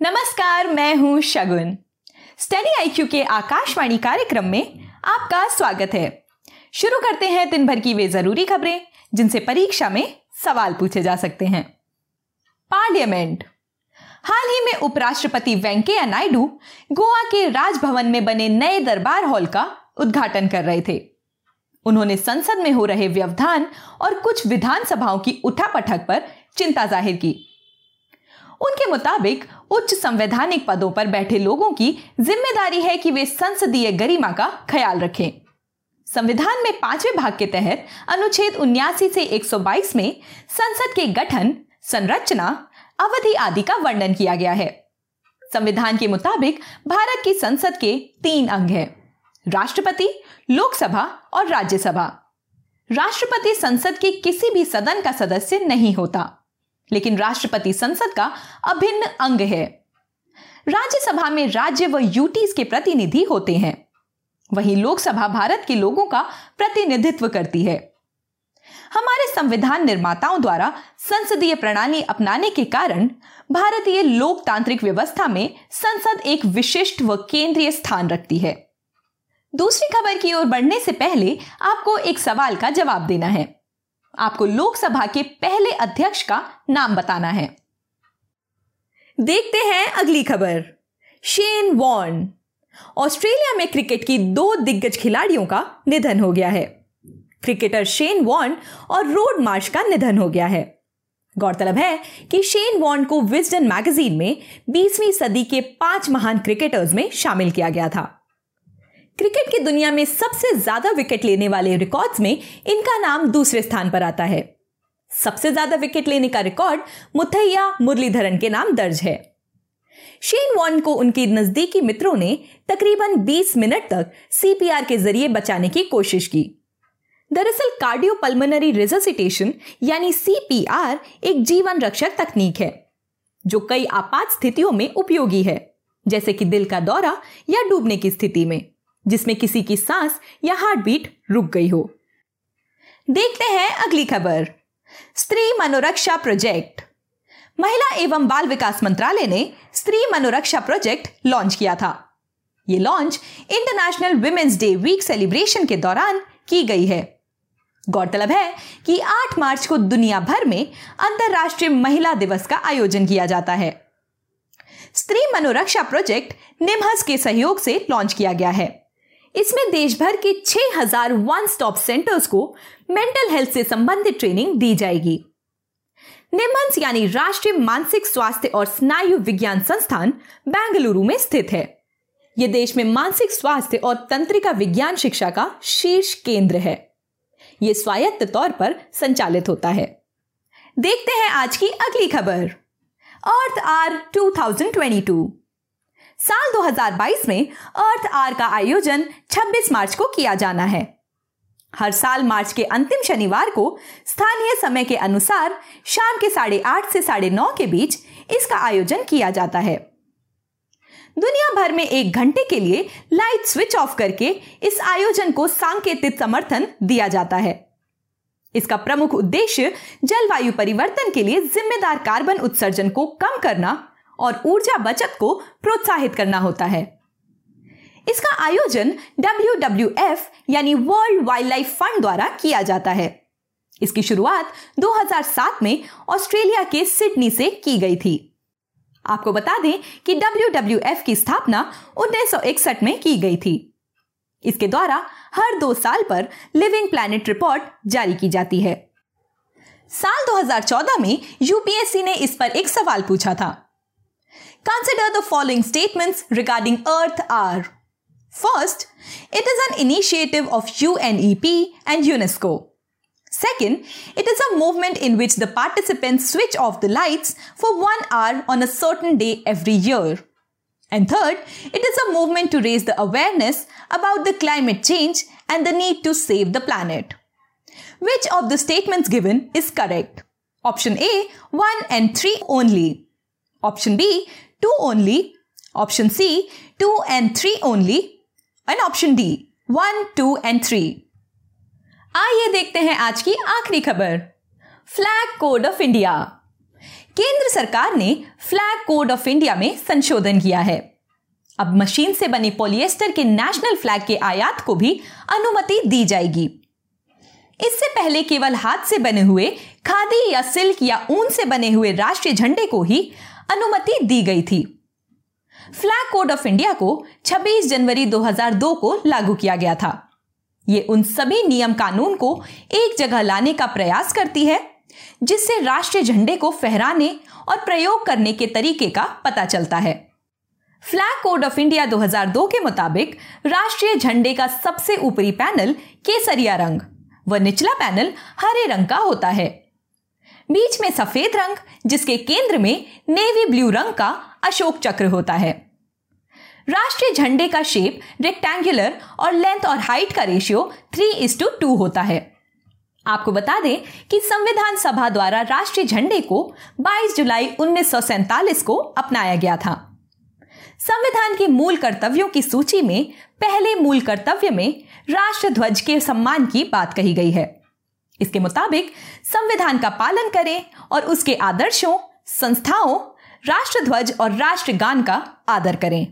नमस्कार, मैं हूँ शगुन। स्टडी आईक्यू के आकाशवाणी कार्यक्रम में आपका स्वागत है। शुरू करते हैं दिन भर की वे ज़रूरी खबरें, जिनसे परीक्षा में सवाल पूछे जा सकते हैं। पार्लियामेंट हाल ही में उपराष्ट्रपति वेंकैया नायडू गोवा के राजभवन में बने नए दरबार हॉल का उद्घाटन कर रहे थे। उन्होंने संसद में हो रहे व्यवधान और कुछ विधानसभाओं की उठापटक पर चिंता ज़ाहिर की। उनके मुताबिक उच्च संवैधानिक पदों पर बैठे लोगों की ज़िम्मेदारी है कि वे संसदीय गरिमा का ख्याल रखें। संविधान में पाँचवें भाग के तहत अनुच्छेद उन्यासी से 122 में संसद के गठन, संरचना, अवधि आदि का वर्णन किया गया है। संविधान के मुताबिक भारत की संसद के तीन अंग हैं, राष्ट्रपति, लोकसभा और राज्यसभा। राष्ट्रपति संसद के किसी भी सदन का सदस्य नहीं होता। लेकिन राष्ट्रपति संसद का अभिन्न अंग है। राज्यसभा में राज्य व यूटीज के प्रतिनिधि होते हैं। वहीं लोकसभा भारत के लोगों का प्रतिनिधित्व करती है। हमारे संविधान निर्माताओं द्वारा संसदीय प्रणाली अपनाने के कारण भारतीय लोकतांत्रिक व्यवस्था में संसद एक विशिष्ट व केंद्रीय स्थान रखती है। दूसरी खबर की ओर बढ़ने से पहले आपको एक सवाल का जवाब देना है। आपको लोकसभा के पहले अध्यक्ष का नाम बताना है। देखते हैं अगली खबर। शेन वॉर्न, ऑस्ट्रेलिया में क्रिकेट की दो दिग्गज खिलाड़ियों का निधन हो गया है। क्रिकेटर शेन वॉर्न और रोड मार्च का निधन हो गया है। गौरतलब है कि शेन वॉर्न को विजडन मैगजीन में 20वीं सदी के पाँच महान क्रिकेटर्स में शामिल किया गया था। क्रिकेट की दुनिया में सबसे ज़्यादा विकेट लेने वाले रिकॉर्ड्स में इनका नाम दूसरे स्थान पर आता है। सबसे ज़्यादा विकेट लेने का रिकॉर्ड मुथैया मुरलीधरन के नाम दर्ज है। शेन वॉन को उनके नजदीकी मित्रों ने तकरीबन 20 मिनट तक सीपीआर के ज़रिए बचाने की कोशिश की। दरअसल कार्डियोपल्मोनरी रिजसिटेशन यानी सीपीआर एक जीवन रक्षक तकनीक है, जो कई आपात स्थितियों में उपयोगी है, जैसे कि दिल का दौरा या डूबने की स्थिति में। जिसमें किसी की सांस या हार्ट बीट रुक गई हो। देखते हैं अगली खबर। स्त्री मनोरक्षा प्रोजेक्ट। महिला एवं बाल विकास मंत्रालय ने स्त्री मनोरक्षा प्रोजेक्ट लॉन्च किया था। ये launch international women's day week celebration के दौरान की गई है। गौरतलब है कि 8 मार्च को दुनिया भर में अंतर्राष्ट्रीय महिला दिवस का आयोजन किया जाता है। स्त्री मनोरक्षा प्रोजेक्ट निमहस के सहयोग से लॉन्च किया गया है। इसमें देश भर के 6000 वन स्टॉप सेंटर्स को मेंटल हेल्थ से संबंधित ट्रेनिंग दी जाएगी। निमंस यानी राष्ट्रीय मानसिक स्वास्थ्य और स्नायु विज्ञान संस्थान बेंगलुरु में स्थित है। यह देश में मानसिक स्वास्थ्य और तंत्रिका विज्ञान शिक्षा का शीर्ष केंद्र है। यह स्वायत्त तौर पर संचालित होता है। देखते हैं आज की अगली खबर। अर्थ आर 2022 साल 2022 में अर्थ आर का आयोजन 26 मार्च को किया जाना है। हर साल मार्च के अंतिम शनिवार को स्थानीय समय के अनुसार शाम के साढ़े आठ से साढ़े नौ के बीच इसका आयोजन किया जाता है। दुनिया भर में एक घंटे के लिए लाइट स्विच ऑफ़ करके इस आयोजन को सांकेतिक समर्थन दिया जाता है। इसका प्रमुख उद्देश्य जलवायु परिवर्तन के लिए जिम्मेदार कार्बन उत्सर्जन को कम करना और ऊर्जा बचत को प्रोत्साहित करना होता है। इसका आयोजन डब्ल्यू यानी वर्ल्ड वाइल्ड लाइफ फंड द्वारा किया जाता है। इसकी शुरुआत 2007 में ऑस्ट्रेलिया के सिडनी से की गई थी। आपको बता दें कि डब्ल्यू की स्थापना 1961 में की गई थी। इसके द्वारा हर दो साल पर लिविंग प्लैनेट रिपोर्ट जारी की जाती है। साल 2014 में यूपीएससी ने इस पर एक सवाल पूछा था। Consider the following statements regarding Earth are. First, it is an initiative of UNEP and UNESCO. Second, it is a movement in which the participants switch off the lights for one hour on a certain day every year. And third, it is a movement to raise the awareness about the climate change and the need to save the planet. Which of the statements given is correct? Option A, 1 and 3 only. Option B, 2 only, option C 2 and 3 only and option D 1, 2 and 3. आइए देखते हैं आज की आखिरी खबर। Flag code of India केंद्र सरकार ने फ्लैग कोड ऑफ़ इंडिया में संशोधन किया है। अब मशीन से बने पॉलिएस्टर के नेशनल फ्लैग के आयात को भी अनुमति दी जाएगी। इससे पहले केवल हाथ से बने हुए खादी या सिल्क या ऊन से बने हुए राष्ट्रीय झंडे को ही अनुमति दी गई थी। फ्लैग कोड ऑफ़ इंडिया को 26 जनवरी 2002 को लागू किया गया था। ये उन सभी नियम कानून को एक जगह लाने का प्रयास करती है, जिससे राष्ट्रीय झंडे को फहराने और प्रयोग करने के तरीके का पता चलता है। फ्लैग कोड ऑफ़ इंडिया 2002 के मुताबिक राष्ट्रीय झंडे का सबसे ऊपरी पैनल केसरिया रंग व निचला पैनल हरे रंग का होता है। बीच में सफ़ेद रंग, जिसके केंद्र में नेवी ब्लू रंग का अशोक चक्र होता है। राष्ट्रीय झंडे का शेप रेक्टेंगुलर और लेंथ और हाइट का ratio three is to two होता है। आपको बता दें कि संविधान सभा द्वारा राष्ट्रीय झंडे को 22 जुलाई उन्नीस को अपनाया गया था। संविधान के मूल कर्तव्यों की सूची में पहले मूल कर्तव्य में राष्ट्र ध्वज के सम्मान की बात कही गई है। इसके मुताबिक संविधान का पालन करें और उसके आदर्शों, संस्थाओं राष्ट्र ध्वज और राष्ट्रगान का आदर करें।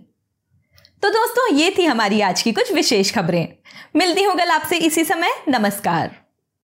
तो दोस्तों, ये थी हमारी आज की कुछ विशेष खबरें। मिलती हूँ कल आपसे इसी समय। नमस्कार।